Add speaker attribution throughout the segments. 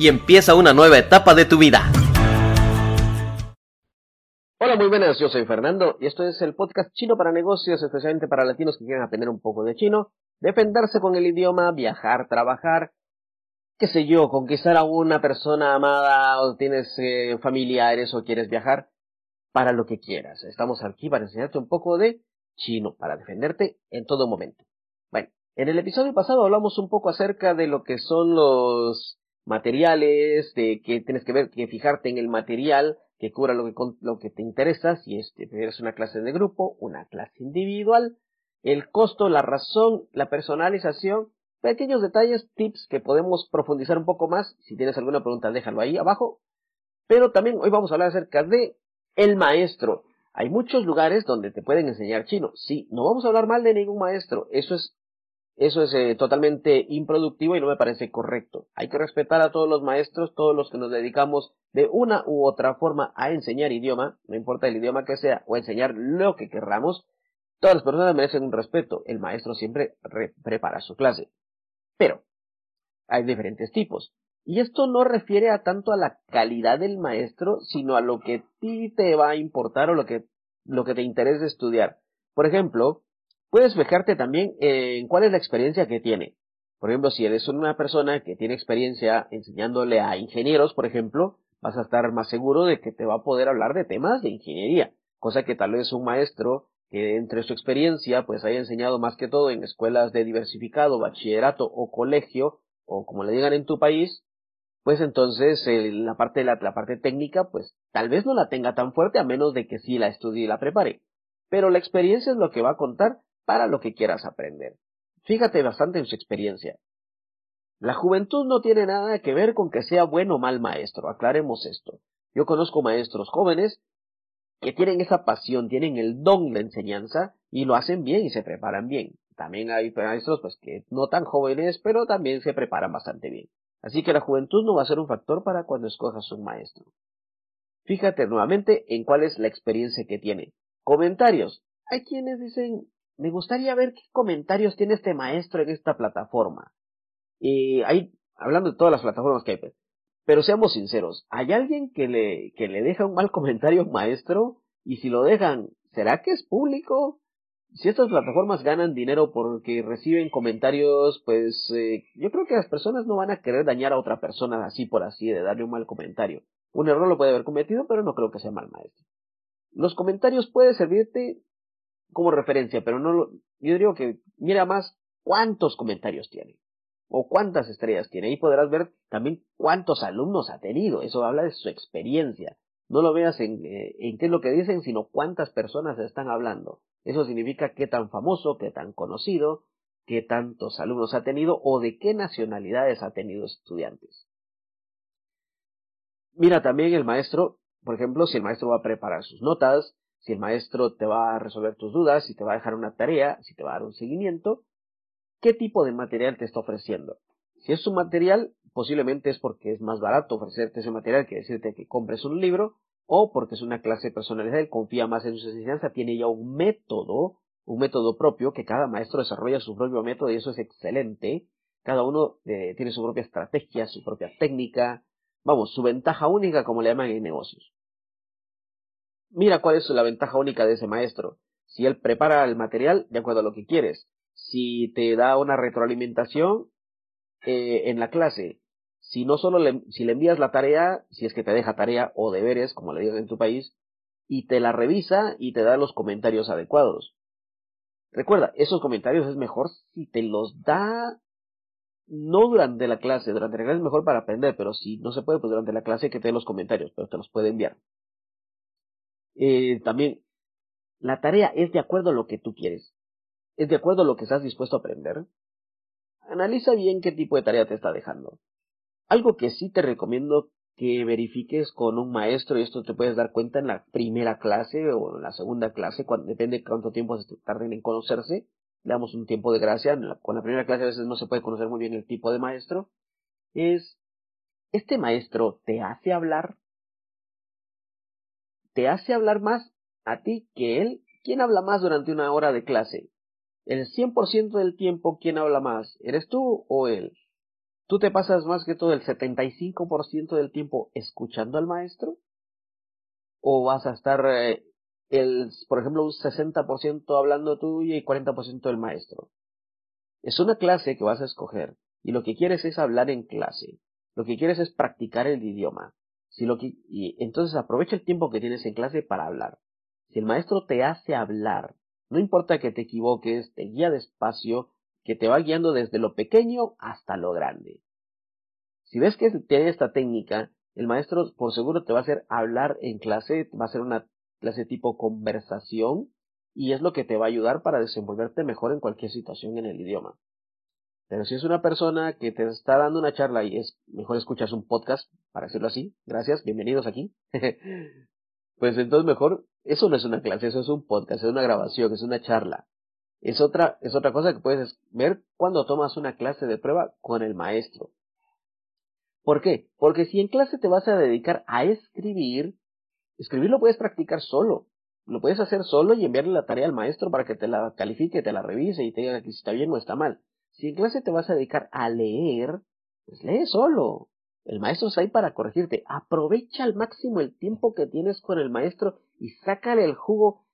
Speaker 1: y empieza una nueva etapa de tu vida. Hola, muy buenas, yo soy Fernando y esto es el podcast Chino para Negocios, especialmente para latinos que quieran aprender un poco de chino, defenderse con el idioma, viajar, trabajar, qué sé yo, conquistar a una persona amada o tienes eh, familiares o quieres viajar, para lo que quieras. Estamos aquí para enseñarte un poco de chino, para defenderte en todo momento. Bueno, en el episodio pasado hablamos un poco acerca de lo que son los materiales, de que tienes que ver, que fijarte en el material que cubra lo que, lo que te interesa, si es, es una clase de grupo, una clase individual, el costo, la razón, la personalización, pequeños detalles, tips que podemos profundizar un poco más. Si tienes alguna pregunta, déjalo ahí abajo. Pero también hoy vamos a hablar acerca de el maestro. Hay muchos lugares donde te pueden enseñar chino. Sí, no vamos a hablar mal de ningún maestro. Eso es eso es eh, totalmente improductivo y no me parece correcto. Hay que respetar a todos los maestros, todos los que nos dedicamos de una u otra forma a enseñar idioma, no importa el idioma que sea, o enseñar lo que querramos. Todas las personas merecen un respeto. El maestro siempre prepara su clase. Pero hay diferentes tipos. Y esto no refiere a tanto a la calidad del maestro, sino a lo que a ti te va a importar o lo que, lo que te interesa estudiar. Por ejemplo, Puedes fijarte también en cuál es la experiencia que tiene. Por ejemplo, si eres una persona que tiene experiencia enseñándole a ingenieros, por ejemplo, vas a estar más seguro de que te va a poder hablar de temas de ingeniería, cosa que tal vez un maestro que entre su experiencia pues haya enseñado más que todo en escuelas de diversificado, bachillerato o colegio, o como le digan en tu país, pues entonces la parte la, la, parte técnica pues tal vez no la tenga tan fuerte a menos de que sí la estudie y la prepare. Pero la experiencia es lo que va a contar para lo que quieras aprender. Fíjate bastante en su experiencia. La juventud no tiene nada que ver con que sea bueno o mal maestro, aclaremos esto. Yo conozco maestros jóvenes que tienen esa pasión, tienen el don de enseñanza y lo hacen bien y se preparan bien. También hay maestros pues que no tan jóvenes, pero también se preparan bastante bien. Así que la juventud no va a ser un factor para cuando escojas un maestro. Fíjate nuevamente en cuál es la experiencia que tiene. Comentarios. Hay quienes dicen, me gustaría ver qué comentarios tiene este maestro en esta plataforma. Y ahí, hablando de todas las plataformas que hay, pues, pero seamos sinceros, ¿hay alguien que le, que le deja un mal comentario a un maestro? Y si lo dejan, ¿será que es público? Si estas plataformas ganan dinero porque reciben comentarios, pues eh, yo creo que las personas no van a querer dañar a otra persona así por así, de darle un mal comentario. Un error lo puede haber cometido, pero no creo que sea mal maestro. Los comentarios pueden servirte como referencia, pero no lo, yo digo que mira más cuántos comentarios tiene o cuántas estrellas tiene. Ahí podrás ver también cuántos alumnos ha tenido. Eso habla de su experiencia. No lo veas en, eh, en qué es lo que dicen, sino cuántas personas están hablando. Eso significa qué tan famoso, qué tan conocido, qué tantos alumnos ha tenido o de qué nacionalidades ha tenido estudiantes. Mira también el maestro, por ejemplo, si el maestro va a preparar sus notas, si el maestro te va a resolver tus dudas, si te va a dejar una tarea, si te va a dar un seguimiento, qué tipo de material te está ofreciendo. Si es un material, posiblemente es porque es más barato ofrecerte ese material que decirte que compres un libro, o porque es una clase personalizada, él confía más en su enseñanza, tiene ya un método, un método propio, que cada maestro desarrolla su propio método y eso es excelente. Cada uno eh, tiene su propia estrategia, su propia técnica, vamos, su ventaja única, como le llaman en negocios. Mira cuál es la ventaja única de ese maestro. Si él prepara el material de acuerdo a lo que quieres, si te da una retroalimentación eh, en la clase, si no solo le, si le envías la tarea, si es que te deja tarea o deberes, como le digas en tu país, y te la revisa y te da los comentarios adecuados. Recuerda, esos comentarios es mejor si te los da no durante la clase, durante la clase es mejor para aprender, pero si no se puede, pues durante la clase que te dé los comentarios, pero te los puede enviar. Eh, también, la tarea es de acuerdo a lo que tú quieres. Es de acuerdo a lo que estás dispuesto a aprender. Analiza bien qué tipo de tarea te está dejando. Algo que sí te recomiendo que verifiques con un maestro y esto te puedes dar cuenta en la primera clase o en la segunda clase, cuando, depende de cuánto tiempo tarden en conocerse, le damos un tiempo de gracia, con la primera clase a veces no se puede conocer muy bien el tipo de maestro, es, ¿este maestro te hace hablar? ¿Te hace hablar más a ti que él? ¿Quién habla más durante una hora de clase? El 100% del tiempo, ¿quién habla más? ¿Eres tú o él? ¿Tú te pasas más que todo el 75% del tiempo escuchando al maestro? ¿O vas a estar, eh, el, por ejemplo, un 60% hablando tú y 40% del maestro? Es una clase que vas a escoger y lo que quieres es hablar en clase. Lo que quieres es practicar el idioma. Si lo y entonces aprovecha el tiempo que tienes en clase para hablar. Si el maestro te hace hablar, no importa que te equivoques, te guía despacio, que te va guiando desde lo pequeño hasta lo grande. Si ves que tiene esta técnica, el maestro por seguro te va a hacer hablar en clase, va a ser una clase tipo conversación y es lo que te va a ayudar para desenvolverte mejor en cualquier situación en el idioma. Pero si es una persona que te está dando una charla y es mejor escuchas un podcast, para decirlo así, gracias, bienvenidos aquí. pues entonces mejor, eso no es una clase, eso es un podcast, es una grabación, es una charla. Es otra, es otra cosa que puedes ver cuando tomas una clase de prueba con el maestro. ¿Por qué? Porque si en clase te vas a dedicar a escribir, escribir lo puedes practicar solo. Lo puedes hacer solo y enviarle la tarea al maestro para que te la califique, te la revise y te diga si está bien o está mal. Si en clase te vas a dedicar a leer, pues lee solo. El maestro está ahí para corregirte. Aprovecha al máximo el tiempo que tienes con el maestro y sácale el jugo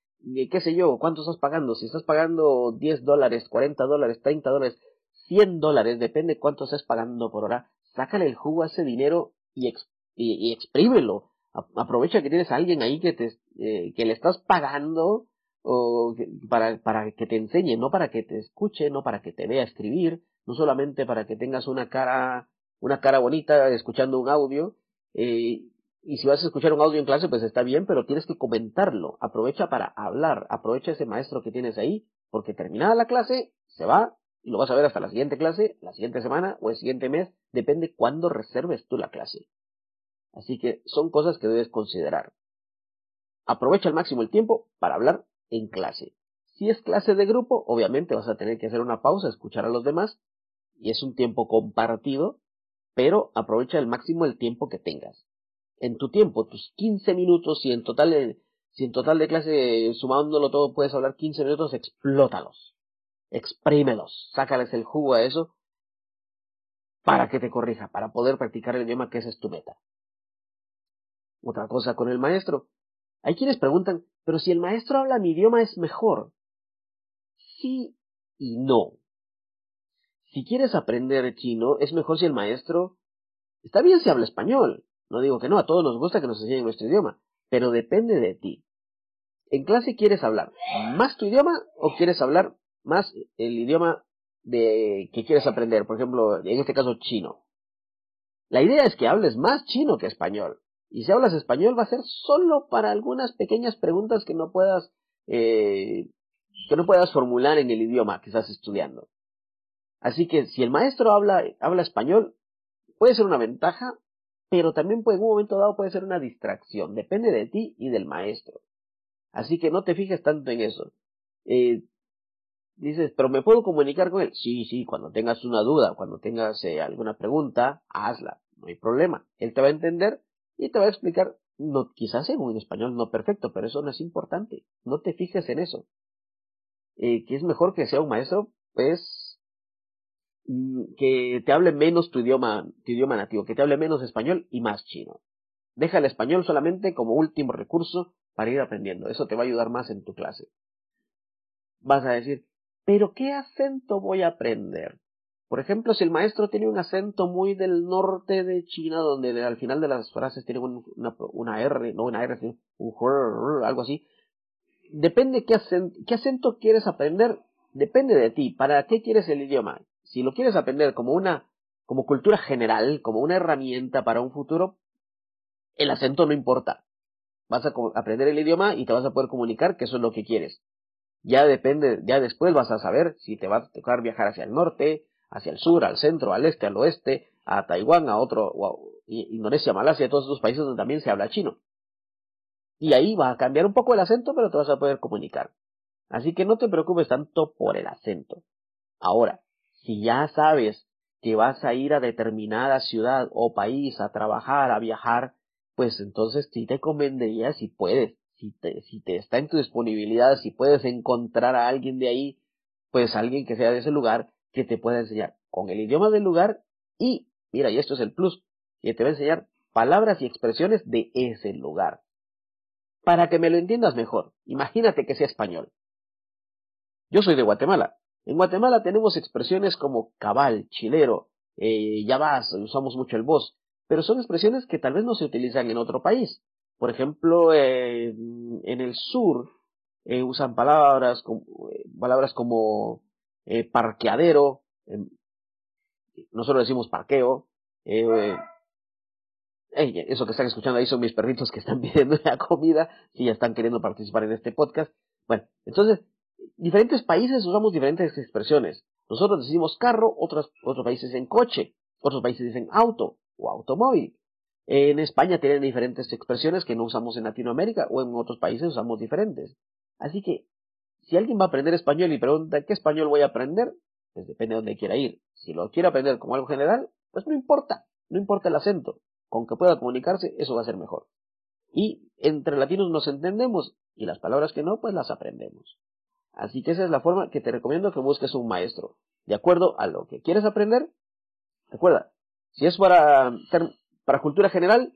Speaker 1: qué sé yo, cuánto estás pagando. Si estás pagando 10 dólares, 40 dólares, 30 dólares, 100 dólares, depende cuánto estés pagando por hora, sácale el jugo a ese dinero y, y, exprímelo. aprovecha que tienes a alguien ahí que, te, eh, que le estás pagando o para, para que te enseñe, no para que te escuche, no para que te vea escribir, no solamente para que tengas una cara, una cara bonita escuchando un audio, eh, y si vas a escuchar un audio en clase, pues está bien, pero tienes que comentarlo. Aprovecha para hablar. Aprovecha ese maestro que tienes ahí, porque terminada la clase, se va y lo vas a ver hasta la siguiente clase, la siguiente semana o el siguiente mes, depende cuándo reserves tú la clase. Así que son cosas que debes considerar. Aprovecha al máximo el tiempo para hablar en clase. Si es clase de grupo, obviamente vas a tener que hacer una pausa, escuchar a los demás, y es un tiempo compartido, pero aprovecha al máximo el tiempo que tengas en tu tiempo, tus 15 minutos, si en total de, si en total de clase sumándolo todo puedes hablar 15 minutos, explótalos, exprímelos, sácales el jugo a eso para que te corrija, para poder practicar el idioma que esa es tu meta. Otra cosa con el maestro. Hay quienes preguntan, pero si el maestro habla mi idioma es mejor. Sí y no. Si quieres aprender chino, es mejor si el maestro... Está bien si habla español, no digo que no, a todos nos gusta que nos enseñen nuestro idioma, pero depende de ti. ¿En clase quieres hablar más tu idioma o quieres hablar más el idioma de que quieres aprender? Por ejemplo, en este caso chino. La idea es que hables más chino que español. Y si hablas español va a ser solo para algunas pequeñas preguntas que no puedas eh, que no puedas formular en el idioma que estás estudiando. Así que si el maestro habla, habla español, puede ser una ventaja pero también en un momento dado puede ser una distracción, depende de ti y del maestro. Así que no te fijes tanto en eso. Eh, dices, pero me puedo comunicar con él. Sí, sí, cuando tengas una duda, cuando tengas eh, alguna pregunta, hazla, no hay problema. Él te va a entender y te va a explicar, no, quizás en un español no perfecto, pero eso no es importante. No te fijes en eso. Eh, que es mejor que sea un maestro, pues Mm, que te hable menos tu idioma, tu idioma nativo, que te hable menos español y más chino. Deja el español solamente como último recurso para ir aprendiendo. Eso te va a ayudar más en tu clase. Vas a decir, pero ¿qué acento voy a aprender? Por ejemplo, si el maestro tiene un acento muy del norte de China, donde al final de las frases tiene una, una, R, no una R, un algo así. Depende qué acento, qué acento quieres aprender, depende de ti. ¿Para qué quieres el idioma? si lo quieres aprender como una, como cultura general, como una herramienta para un futuro, el acento no importa. Vas a aprender el idioma y te vas a poder comunicar que eso es lo que quieres. Ya depende, ya después vas a saber si te va a tocar viajar hacia el norte, hacia el sur, al centro, al este, al oeste, a Taiwán, a otro, Indonesia, Malasia, todos esos países donde también se habla chino. Y ahí va a cambiar un poco el acento, pero te vas a poder comunicar. Así que no te preocupes tanto por el acento. Ahora, si ya sabes que vas a ir a determinada ciudad o país a trabajar, a viajar, pues entonces sí te convendría si puedes, si te, si te está en tu disponibilidad, si puedes encontrar a alguien de ahí, pues alguien que sea de ese lugar que te pueda enseñar con el idioma del lugar y, mira, y esto es el plus, que te va a enseñar palabras y expresiones de ese lugar. Para que me lo entiendas mejor, imagínate que sea español. Yo soy de Guatemala. En Guatemala tenemos expresiones como cabal, chilero, eh, ya vas, usamos mucho el vos, pero son expresiones que tal vez no se utilizan en otro país. Por ejemplo, en el sur eh, usan palabras como, eh, palabras como parqueadero, em, nosotros decimos parqueo, eso que están escuchando ahí son mis perritos que están pidiendo la comida y ya están queriendo participar en este podcast. Bueno, entonces, diferentes países usamos diferentes expresiones. Nosotros decimos carro, otros, otros países dicen coche, otros países dicen auto o automóvil. En España tienen diferentes expresiones que no usamos en Latinoamérica o en otros países usamos diferentes. Así que, si alguien va a aprender español y pregunta qué español voy a aprender, pues depende de dónde quiera ir. Si lo quiere aprender como algo general, pues no importa, no importa el acento con que pueda comunicarse, eso va a ser mejor. Y entre latinos nos entendemos y las palabras que no, pues las aprendemos. Así que esa es la forma que te recomiendo que busques un maestro. De acuerdo a lo que quieres aprender, recuerda, si es para, para cultura general,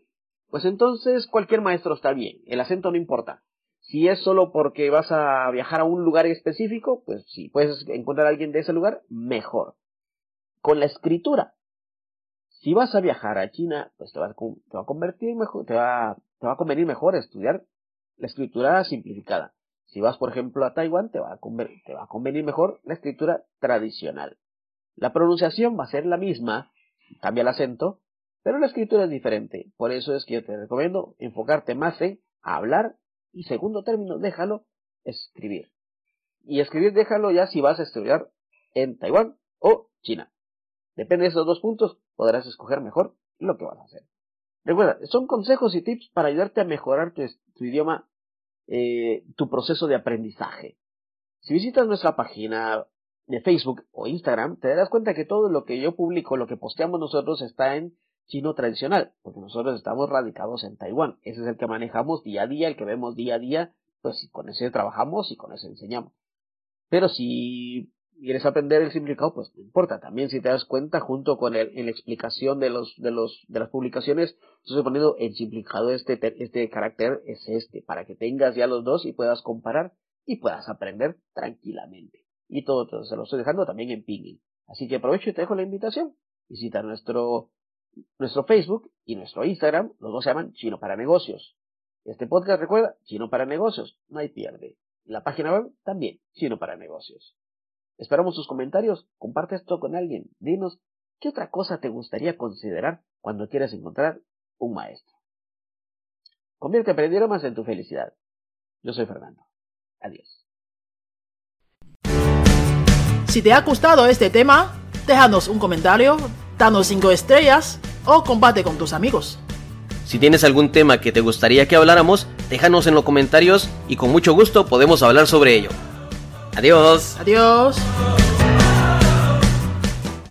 Speaker 1: pues entonces cualquier maestro está bien, el acento no importa. Si es solo porque vas a viajar a un lugar específico, pues si puedes encontrar a alguien de ese lugar, mejor. Con la escritura, si vas a viajar a China, pues te va, a convertir mejor, te va, a convenir mejor estudiar la escritura simplificada. Si vas, por ejemplo, a Taiwán, te va a, te va a convenir mejor la escritura tradicional. La pronunciación va a ser la misma, cambia el acento, pero la escritura es diferente. Por eso es que yo te recomiendo enfocarte más en hablar y segundo término, déjalo escribir. Y escribir déjalo ya si vas a estudiar en Taiwán o China. Depende de esos dos puntos, podrás escoger mejor lo que vas a hacer. Recuerda, son consejos y tips para ayudarte a mejorar tu, idioma, eh, tu proceso de aprendizaje. Si visitas nuestra página de Facebook o Instagram, te darás cuenta que todo lo que yo publico, lo que posteamos nosotros está en chino tradicional, porque nosotros estamos radicados en Taiwán. Ese es el que manejamos día a día, el que vemos día a día, pues con ese trabajamos y con ese enseñamos. Pero si quieres aprender el simplificado, pues no importa. También si te das cuenta, junto con el, en la explicación de los, de los, de las publicaciones, estoy poniendo el simplificado este, este carácter es este, para que tengas ya los dos y puedas comparar y puedas aprender tranquilamente. Y todo, se lo estoy dejando también en pinging. Así que aprovecho y te dejo la invitación. Visita nuestro, nuestro Facebook y nuestro Instagram. Los dos se llaman Chino para Negocios. Este podcast recuerda, Chino para Negocios. No hay pierde. La página web también, Chino para Negocios. Esperamos sus comentarios, comparte esto con alguien, dinos qué otra cosa te gustaría considerar cuando quieras encontrar un maestro. Convierte más en tu felicidad. Yo soy Fernando. Adiós.
Speaker 2: Si te ha gustado este tema, déjanos un comentario, danos 5 estrellas o comparte con tus amigos.
Speaker 1: Si tienes algún tema que te gustaría que habláramos, déjanos en los comentarios y con mucho gusto podemos hablar sobre ello. Adiós.
Speaker 2: Adiós.